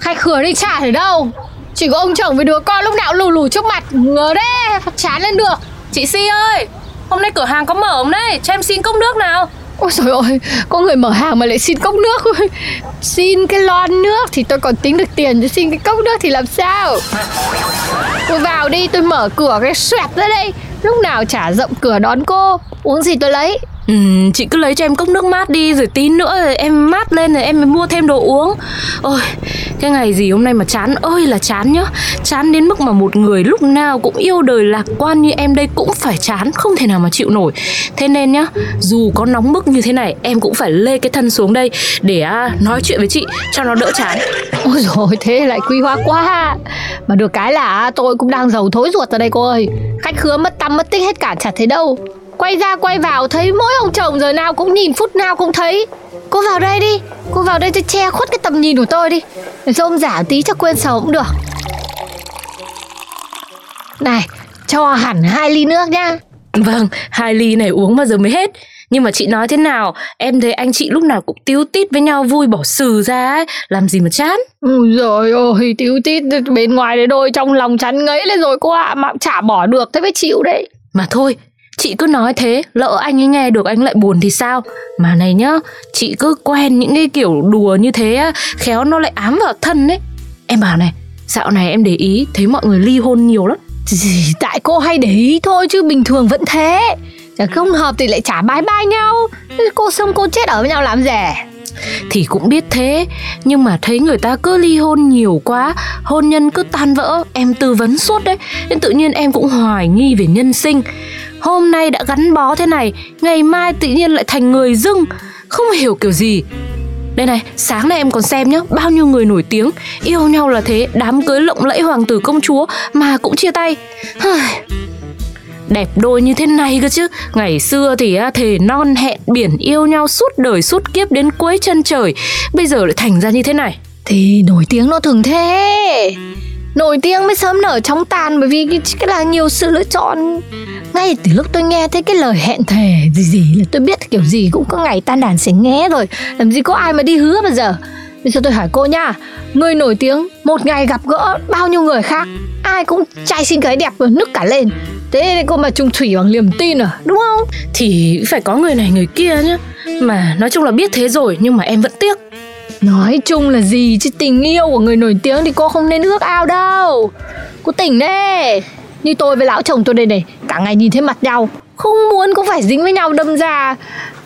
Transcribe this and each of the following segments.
khai khứa đi trả ở đâu. Chỉ có ông chồng với đứa con lúc nào lù lù trước mặt Ngờ đê chán lên được. Chị Si ơi, hôm nay cửa hàng có mở không đấy? Cho em xin cốc nước nào. Ôi trời ơi Có người mở hàng mà lại xin cốc nước. Xin cái lon nước thì tôi còn tính được tiền Chứ xin cái cốc nước thì làm sao? Cô vào đi tôi mở cửa cái xoẹt ra đây. Lúc nào trả rộng cửa đón cô Uống gì tôi lấy? Ừ, chị cứ lấy cho em cốc nước mát đi rồi tí nữa rồi em mát lên rồi em mới mua thêm đồ uống. Ôi, cái ngày gì hôm nay mà chán ơi là chán nhá. Chán đến mức mà một người lúc nào cũng yêu đời lạc quan như em đây cũng phải chán, không thể nào mà chịu nổi. Thế nên nhá, dù có nóng bức như thế này, em cũng phải lê cái thân xuống đây để à, nói chuyện với chị cho nó đỡ chán. Ôi rồi thế lại quy hóa quá Mà được cái là à, tôi cũng đang giàu thối ruột ở đây cô ơi Khách khứa mất tâm mất tích hết cả chả thấy đâu Quay ra quay vào thấy mỗi ông chồng giờ nào cũng nhìn phút nào cũng thấy. Cô vào đây đi Cô vào đây cho che khuất cái tầm nhìn của tôi đi. Ông giả tí cho quên sầu cũng được. Này cho hẳn hai ly nước nhá. Vâng, hai ly này uống bao giờ mới hết. Nhưng mà chị nói thế nào Em thấy anh chị lúc nào cũng tiếu tít với nhau Vui bỏ sừ ra ấy. Làm gì mà chán. Ôi rồi ôi tíu tít bên ngoài đấy đôi trong lòng chắn ngấy lên rồi cô ạ. Mà cũng chả bỏ được thế mới chịu đấy. Mà thôi Chị cứ nói thế, Lỡ anh ấy nghe được anh lại buồn thì sao? Mà này nhá, Chị cứ quen những cái kiểu đùa như thế á, Khéo nó lại ám vào thân đấy Em bảo này, Dạo này em để ý, Thấy mọi người ly hôn nhiều lắm. Gì Tại cô hay để ý thôi chứ bình thường vẫn thế. Chả không hợp thì lại chả bái bai nhau. Cô xong cô chết ở với nhau làm gì? Thì cũng biết thế Nhưng mà thấy người ta cứ ly hôn nhiều quá Hôn nhân cứ tan vỡ Em tư vấn suốt đấy. Nên tự nhiên em cũng hoài nghi về nhân sinh. Hôm nay đã gắn bó thế này Ngày mai tự nhiên lại thành người dưng. Không hiểu kiểu gì. Đây này, sáng nay em còn xem nhá, bao nhiêu người nổi tiếng. Yêu nhau là thế, đám cưới lộng lẫy hoàng tử công chúa Mà cũng chia tay. Đẹp đôi như thế này cơ chứ. Ngày xưa thì thề non hẹn biển yêu nhau suốt đời suốt kiếp đến cuối chân trời. Bây giờ lại thành ra như thế này. Thì nổi tiếng nó thường thế. Nổi tiếng mới sớm nở chóng tàn Bởi vì cái, cái là nhiều sự lựa chọn. Ngay từ lúc tôi nghe thấy cái lời hẹn thề gì gì là tôi biết kiểu gì cũng có ngày tan đàn sẽ nghe rồi. Làm gì có ai mà đi hứa bao giờ. Bây giờ tôi hỏi cô nha Người nổi tiếng một ngày gặp gỡ bao nhiêu người khác Ai cũng trai xinh gái đẹp rồi nức cả lên. Thế cô mà trùng thủy bằng niềm tin à đúng không? Thì phải có người này người kia nhá. Mà nói chung là biết thế rồi nhưng mà em vẫn tiếc. Nói chung là gì chứ tình yêu của người nổi tiếng thì cô không nên ước ao đâu. Cô tỉnh đấy Như tôi với lão chồng tôi đây này Cả ngày nhìn thấy mặt nhau Không muốn cũng phải dính với nhau đâm ra.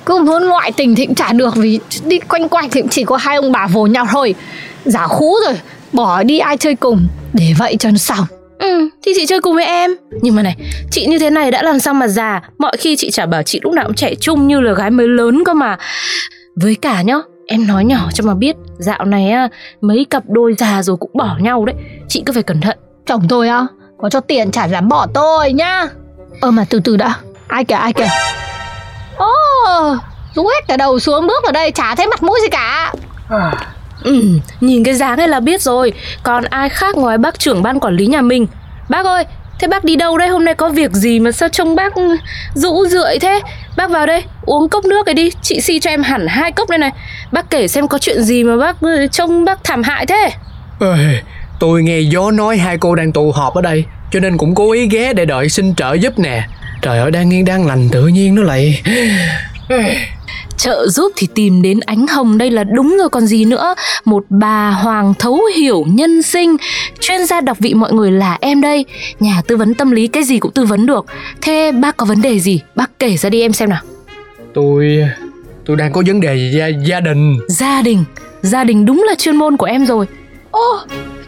Cứ muốn ngoại tình thì cũng chả được Vì đi quanh quanh thì cũng chỉ có hai ông bà vồ nhau thôi. Giả khú rồi Bỏ đi ai chơi cùng Để vậy cho nó xong Ừ, thì chị chơi cùng với em. Nhưng mà này, chị như thế này đã làm sao mà già? Mọi khi chị chả bảo chị lúc nào cũng trẻ trung như là gái mới lớn cơ mà. Với cả nhá, em nói nhỏ cho mà biết Dạo này á, mấy cặp đôi già rồi cũng bỏ nhau đấy. Chị cứ phải cẩn thận. Chồng tôi á Có cho tiền chả dám bỏ tôi nhá. Ơ mà từ từ đã. Ai kìa ai kìa. Ồ Rú hết cả đầu xuống bước vào đây chả thấy mặt mũi gì cả Ừ, nhìn cái dáng ấy là biết rồi. Còn ai khác ngoài bác trưởng ban quản lý nhà mình? Bác ơi, thế bác đi đâu đây? Hôm nay có việc gì mà sao trông bác rũ rượi thế? Bác vào đây, uống cốc nước ấy đi. Chị si cho em hẳn hai cốc đây này. Bác kể xem có chuyện gì mà bác ừ, trông bác thảm hại thế. Ê, tôi nghe gió nói hai cô đang tụ họp ở đây cho nên cũng cố ý ghé để đợi xin trợ giúp nè. Trời ơi đang yên đang lành tự nhiên nó lại. Trợ giúp thì tìm đến ánh hồng. Đây là đúng rồi còn gì nữa? Một bà hoàng thấu hiểu nhân sinh. Chuyên gia đọc vị mọi người là em đây. Nhà tư vấn tâm lý cái gì cũng tư vấn được. Thế bác có vấn đề gì? Bác kể ra đi em xem nào. Tôi tôi đang có vấn đề gia, gia đình. Gia đình. Gia đình đúng là chuyên môn của em rồi. Ô,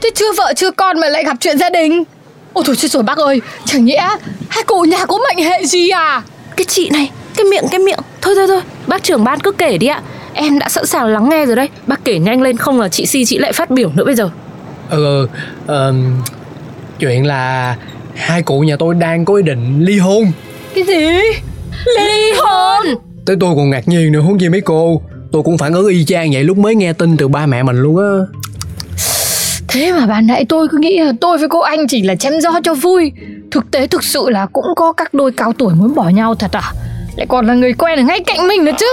thế chưa vợ chưa con mà lại gặp chuyện gia đình? Ôi thôi chết rồi bác ơi Chẳng nhẽ hai cụ nhà có mệnh hệ gì à? Cái chị này Cái miệng cái miệng. Thôi thôi thôi. Bác trưởng ban cứ kể đi ạ. Em đã sẵn sàng lắng nghe rồi đây Bác kể nhanh lên không là chị Si chị lại phát biểu nữa bây giờ. Ừ ờ, chuyện là hai cụ nhà tôi đang có ý định ly hôn. Cái gì? Ly hôn? Tới tôi còn ngạc nhiên nữa huống chi mấy cô. Tôi cũng phản ứng y chang vậy lúc mới nghe tin từ ba mẹ mình luôn á. Thế mà ban nãy tôi cứ nghĩ là tôi với cô anh chỉ là chém gió cho vui. Thực tế thực sự là cũng có các đôi cao tuổi muốn bỏ nhau thật à Lại còn là người quen ở ngay cạnh mình nữa chứ.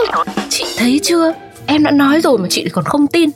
Chị thấy chưa? Em đã nói rồi mà chị còn không tin.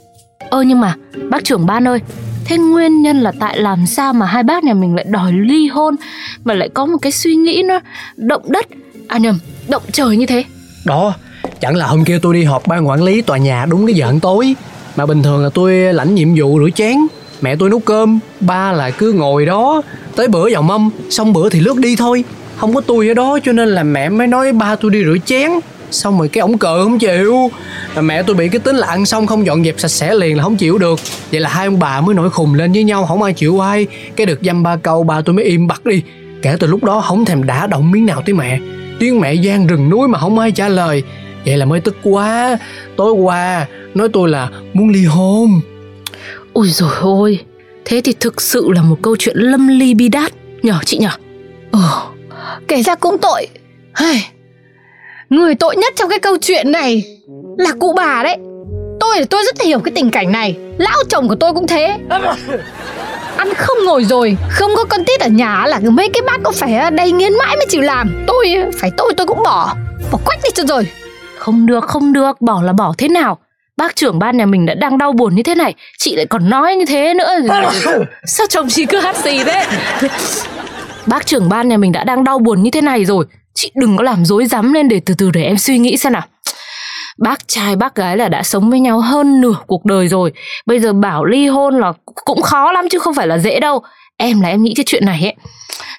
Ơ nhưng mà bác trưởng ban ơi Thế nguyên nhân là tại làm sao mà hai bác nhà mình lại đòi ly hôn Mà lại có một cái suy nghĩ nó động đất À nhầm, động trời như thế? Đó chẳng là hôm kia tôi đi họp ban quản lý tòa nhà đúng cái giờ ăn tối. Mà bình thường là tôi lãnh nhiệm vụ rửa chén. Mẹ tôi nấu cơm ba là cứ ngồi đó. Tới bữa vào mâm xong bữa thì lướt đi thôi không có tôi ở đó, cho nên là mẹ mới nói, ba tôi đi rửa chén. Xong rồi cái ổng cờ không chịu. Mà mẹ tôi bị cái tính là ăn xong không dọn dẹp sạch sẽ liền là không chịu được. Vậy là hai ông bà mới nổi khùng lên với nhau, không ai chịu ai. Cái được dăm ba câu, ba tôi mới im bặt đi. Kể từ lúc đó không thèm đả động miếng nào tới mẹ. Tiếng mẹ gian rừng núi mà không ai trả lời. Vậy là mới tức quá. Tối qua, nói tôi là muốn ly hôn. Ôi rồi ôi, Thế thì thực sự là một câu chuyện lâm ly bi đát. Nhở chị nhở ờ kể ra cũng tội. Hây, Người tội nhất trong cái câu chuyện này Là cụ bà đấy. Tôi tôi rất hiểu cái tình cảnh này. Lão chồng của tôi cũng thế. Ăn không ngồi rồi Không có con tít ở nhà là mấy cái bát có phải đầy nghiến mãi mới chịu làm. Tôi phải tôi tôi cũng bỏ Bỏ quách đi cho rồi. Không được không được Bỏ là bỏ thế nào? Bác trưởng ban nhà mình đã đang đau buồn như thế này Chị lại còn nói như thế nữa. Sao chồng chị cứ hát xì thế Bác trưởng ban nhà mình đã đang đau buồn như thế này rồi. Chị đừng có làm dối rắm lên để từ từ để em suy nghĩ xem nào. Bác trai bác gái là đã sống với nhau hơn nửa cuộc đời rồi. Bây giờ bảo ly hôn là cũng khó lắm chứ không phải là dễ đâu. Em là em nghĩ cái chuyện này ấy,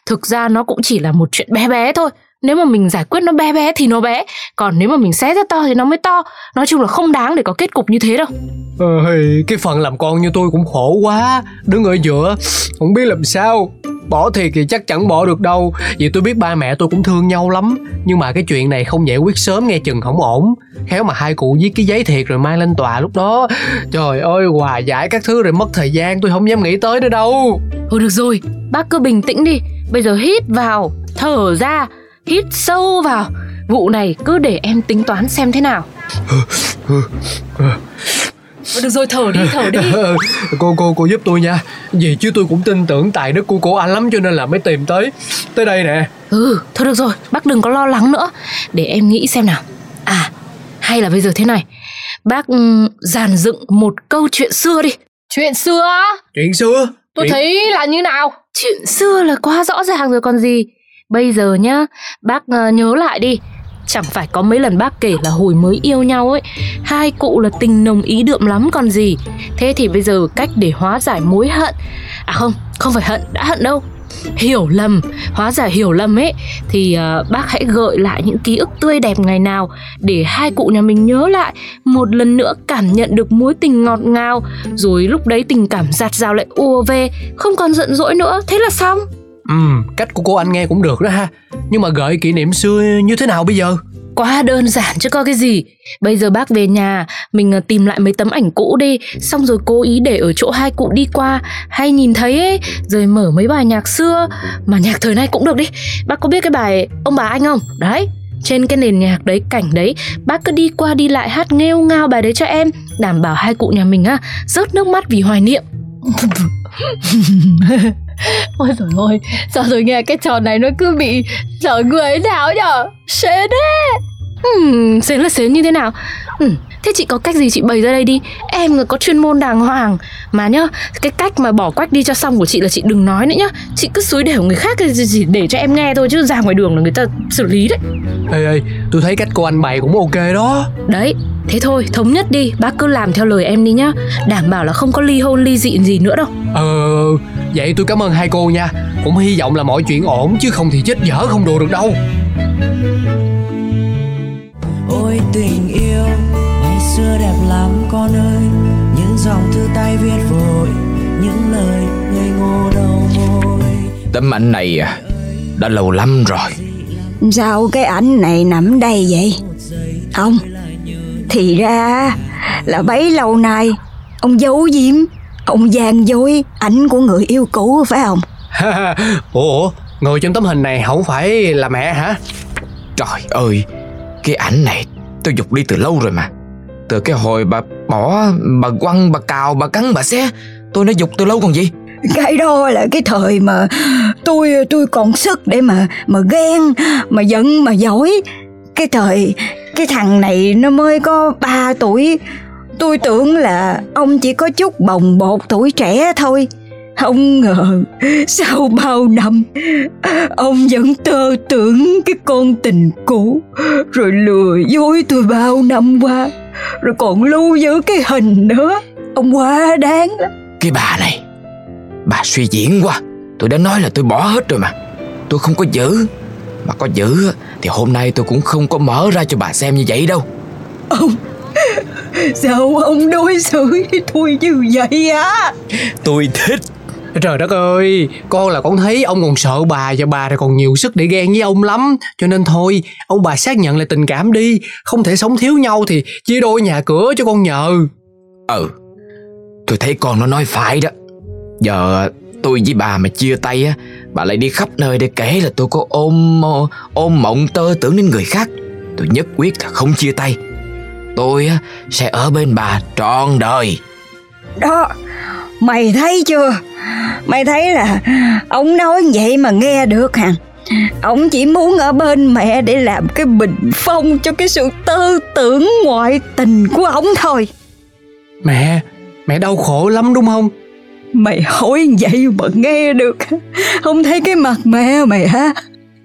Thực ra nó cũng chỉ là một chuyện bé bé thôi nếu mà mình giải quyết nó bé bé thì nó bé còn nếu mà mình xé rất to thì nó mới to. Nói chung là không đáng để có kết cục như thế đâu. Ơi, cái phần làm con như tôi cũng khổ quá. Đứng ở giữa không biết làm sao. Bỏ thiệt thì chắc chẳng bỏ được đâu. Vì tôi biết ba mẹ tôi cũng thương nhau lắm. Nhưng mà cái chuyện này không giải quyết sớm nghe chừng không ổn. Khéo mà hai cụ viết cái giấy thiệt rồi mai lên tòa lúc đó. Trời ơi hòa giải các thứ rồi mất thời gian tôi không dám nghĩ tới nữa đâu. Thôi được rồi bác cứ bình tĩnh đi. Bây giờ hít vào thở ra hít sâu vào. Vụ này cứ để em tính toán xem thế nào. Được rồi thở đi thở đi. Cô cô cô giúp tôi nha. Vì chứ tôi cũng tin tưởng tài đức của cô anh lắm cho nên là mới tìm tới. Tới đây nè. Ừ thôi được rồi bác đừng có lo lắng nữa. Để em nghĩ xem nào. À hay là bây giờ thế này. Bác um, dàn dựng một câu chuyện xưa đi. Chuyện xưa chuyện xưa? Tôi chuyện... thấy là như nào? Chuyện xưa là quá rõ ràng rồi còn gì bây giờ nhá bác ờ, nhớ lại đi. Chẳng phải có mấy lần bác kể là hồi mới yêu nhau ấy hai cụ là tình nồng ý đượm lắm còn gì. Thế thì bây giờ cách để hóa giải mối hận. À không không phải hận đã hận đâu. Hiểu lầm hóa giải hiểu lầm ấy thì uh, bác hãy gợi lại những ký ức tươi đẹp ngày nào để hai cụ nhà mình nhớ lại một lần nữa cảm nhận được mối tình ngọt ngào rồi lúc đấy tình cảm giạt rào lại ùa về không còn giận dỗi nữa. Thế là xong. Ừm, cách của cô anh nghe cũng được đó ha. Nhưng mà gợi kỷ niệm xưa như thế nào bây giờ? Quá đơn giản chứ có cái gì. Bây giờ bác về nhà Mình à, tìm lại mấy tấm ảnh cũ đi. Xong rồi cố ý để ở chỗ hai cụ đi qua. Hay nhìn thấy ấy Rồi mở mấy bài nhạc xưa. Mà nhạc thời nay cũng được đi. Bác có biết cái bài Ông bà anh không? Đấy trên cái nền nhạc đấy cảnh đấy bác cứ đi qua đi lại hát nghêu ngao bài đấy cho em. Đảm bảo hai cụ nhà mình á rớt nước mắt vì hoài niệm. Ôi trời ơi, sao rồi nghe cái trò này nó cứ bị sợ người nào nhở? Xế thế ừ, Xế là xế như thế nào? ừ, thế chị có cách gì chị bày ra đây đi? Em người có chuyên môn đàng hoàng. Mà nhá, cái cách mà bỏ quách đi cho xong của chị là chị đừng nói nữa nhá. Chị cứ xúi đều người khác chỉ để cho em nghe thôi Chứ ra ngoài đường là người ta xử lý đấy. Ê ê, tôi thấy cách cô anh bày cũng ok đó. Đấy, thế thôi, thống nhất đi. Bác cứ làm theo lời em đi nhá. Đảm bảo là không có ly hôn ly dị gì nữa đâu. Ờ, vậy tôi cảm ơn hai cô nha. Cũng hy vọng là mọi chuyện ổn Chứ không thì chết dở không đùa được đâu. Ôi tình yêu xưa đẹp lắm con ơi. Những dòng thư tay viết vội những lời ngây ngô đầu môi. Tấm ảnh này à Đã lâu lắm rồi. Sao cái ảnh này nằm đây vậy? Ông, thì ra là bấy lâu nay ông giấu giếm, ông gian dối ảnh của người yêu cũ phải không? Ủa Người trong tấm hình này không phải là mẹ hả? Trời ơi Cái ảnh này tôi dục đi từ lâu rồi mà từ cái hồi bà bỏ Bà quăng, bà cào, bà cắn, bà xé Tôi đã dục từ lâu còn gì Cái đó là cái thời mà tôi tôi còn sức để mà mà ghen, mà giận, mà giỏi. Cái thời cái thằng này nó mới có 3 tuổi. Tôi tưởng là ông chỉ có chút bồng bột tuổi trẻ thôi. Không ngờ sau bao năm ông vẫn tơ tưởng cái con tình cũ rồi lừa dối tôi bao năm qua rồi còn lưu giữ cái hình nữa. Ông quá đáng lắm. Cái bà này Bà suy diễn quá. Tôi đã nói là tôi bỏ hết rồi mà. Tôi không có giữ. Mà có giữ thì hôm nay tôi cũng không có mở ra cho bà xem như vậy đâu. Ông Sao ông đối xử với tôi như vậy á? Tôi thích Trời đất ơi Con là con thấy ông còn sợ bà Và bà thì còn nhiều sức để ghen với ông lắm. Cho nên thôi Ông bà xác nhận lại tình cảm đi. Không thể sống thiếu nhau thì chia đôi nhà cửa cho con nhờ. Ừ Tôi thấy con nó nói phải đó. Giờ tôi với bà mà chia tay á Bà lại đi khắp nơi để kể là tôi có ôm ôm mộng tơ tưởng đến người khác. Tôi nhất quyết là không chia tay. Tôi á sẽ ở bên bà trọn đời. Đó Mày thấy chưa? Mày thấy là Ông nói vậy mà nghe được hả? Ông chỉ muốn ở bên mẹ Để làm cái bình phong Cho cái sự tư tưởng ngoại tình của ông thôi. Mẹ Mẹ đau khổ lắm đúng không? Mày hỏi vậy mà nghe được. Không thấy cái mặt mẹ mày hả?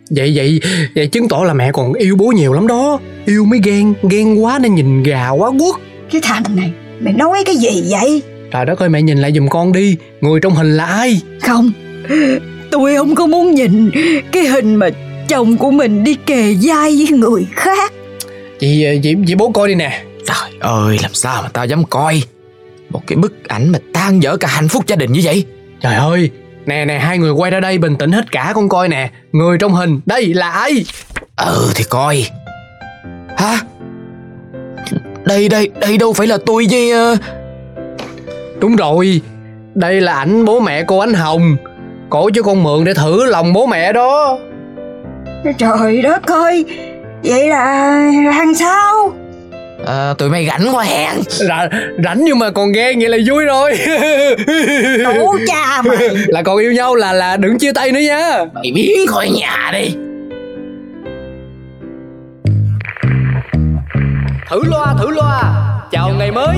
Vậy vậy Vậy chứng tỏ là mẹ còn yêu bố nhiều lắm đó. Yêu mới ghen Ghen quá nên nhìn gà quá quất Cái thằng này Mày nói cái gì vậy Trời đất ơi mẹ nhìn lại giùm con đi. Người trong hình là ai? Không Tôi không có muốn nhìn Cái hình mà chồng của mình đi kề vai với người khác. Chị, chị, chị bố coi đi nè. Trời ơi làm sao mà tao dám coi? Một cái bức ảnh mà tan vỡ cả hạnh phúc gia đình như vậy. Trời ơi Nè nè hai người quay ra đây bình tĩnh hết cả con coi nè. Người trong hình đây là ai? Ừ thì coi. Hả? Đây đây đây đâu phải là tôi với ờ, Đúng rồi. Đây là ảnh bố mẹ cô Ánh Hồng. Cổ cho con mượn để thử lòng bố mẹ đó. Trời đất ơi Vậy là hàng sao? Ờ, Tụi mày rảnh quá hẹn Rảnh, rảnh nhưng mà còn ghen vậy là vui rồi. Tổ cha mày. Là còn yêu nhau là là đừng chia tay nữa nha. Mày biến khỏi nhà đi. Thử loa thử loa. Chào ngày mới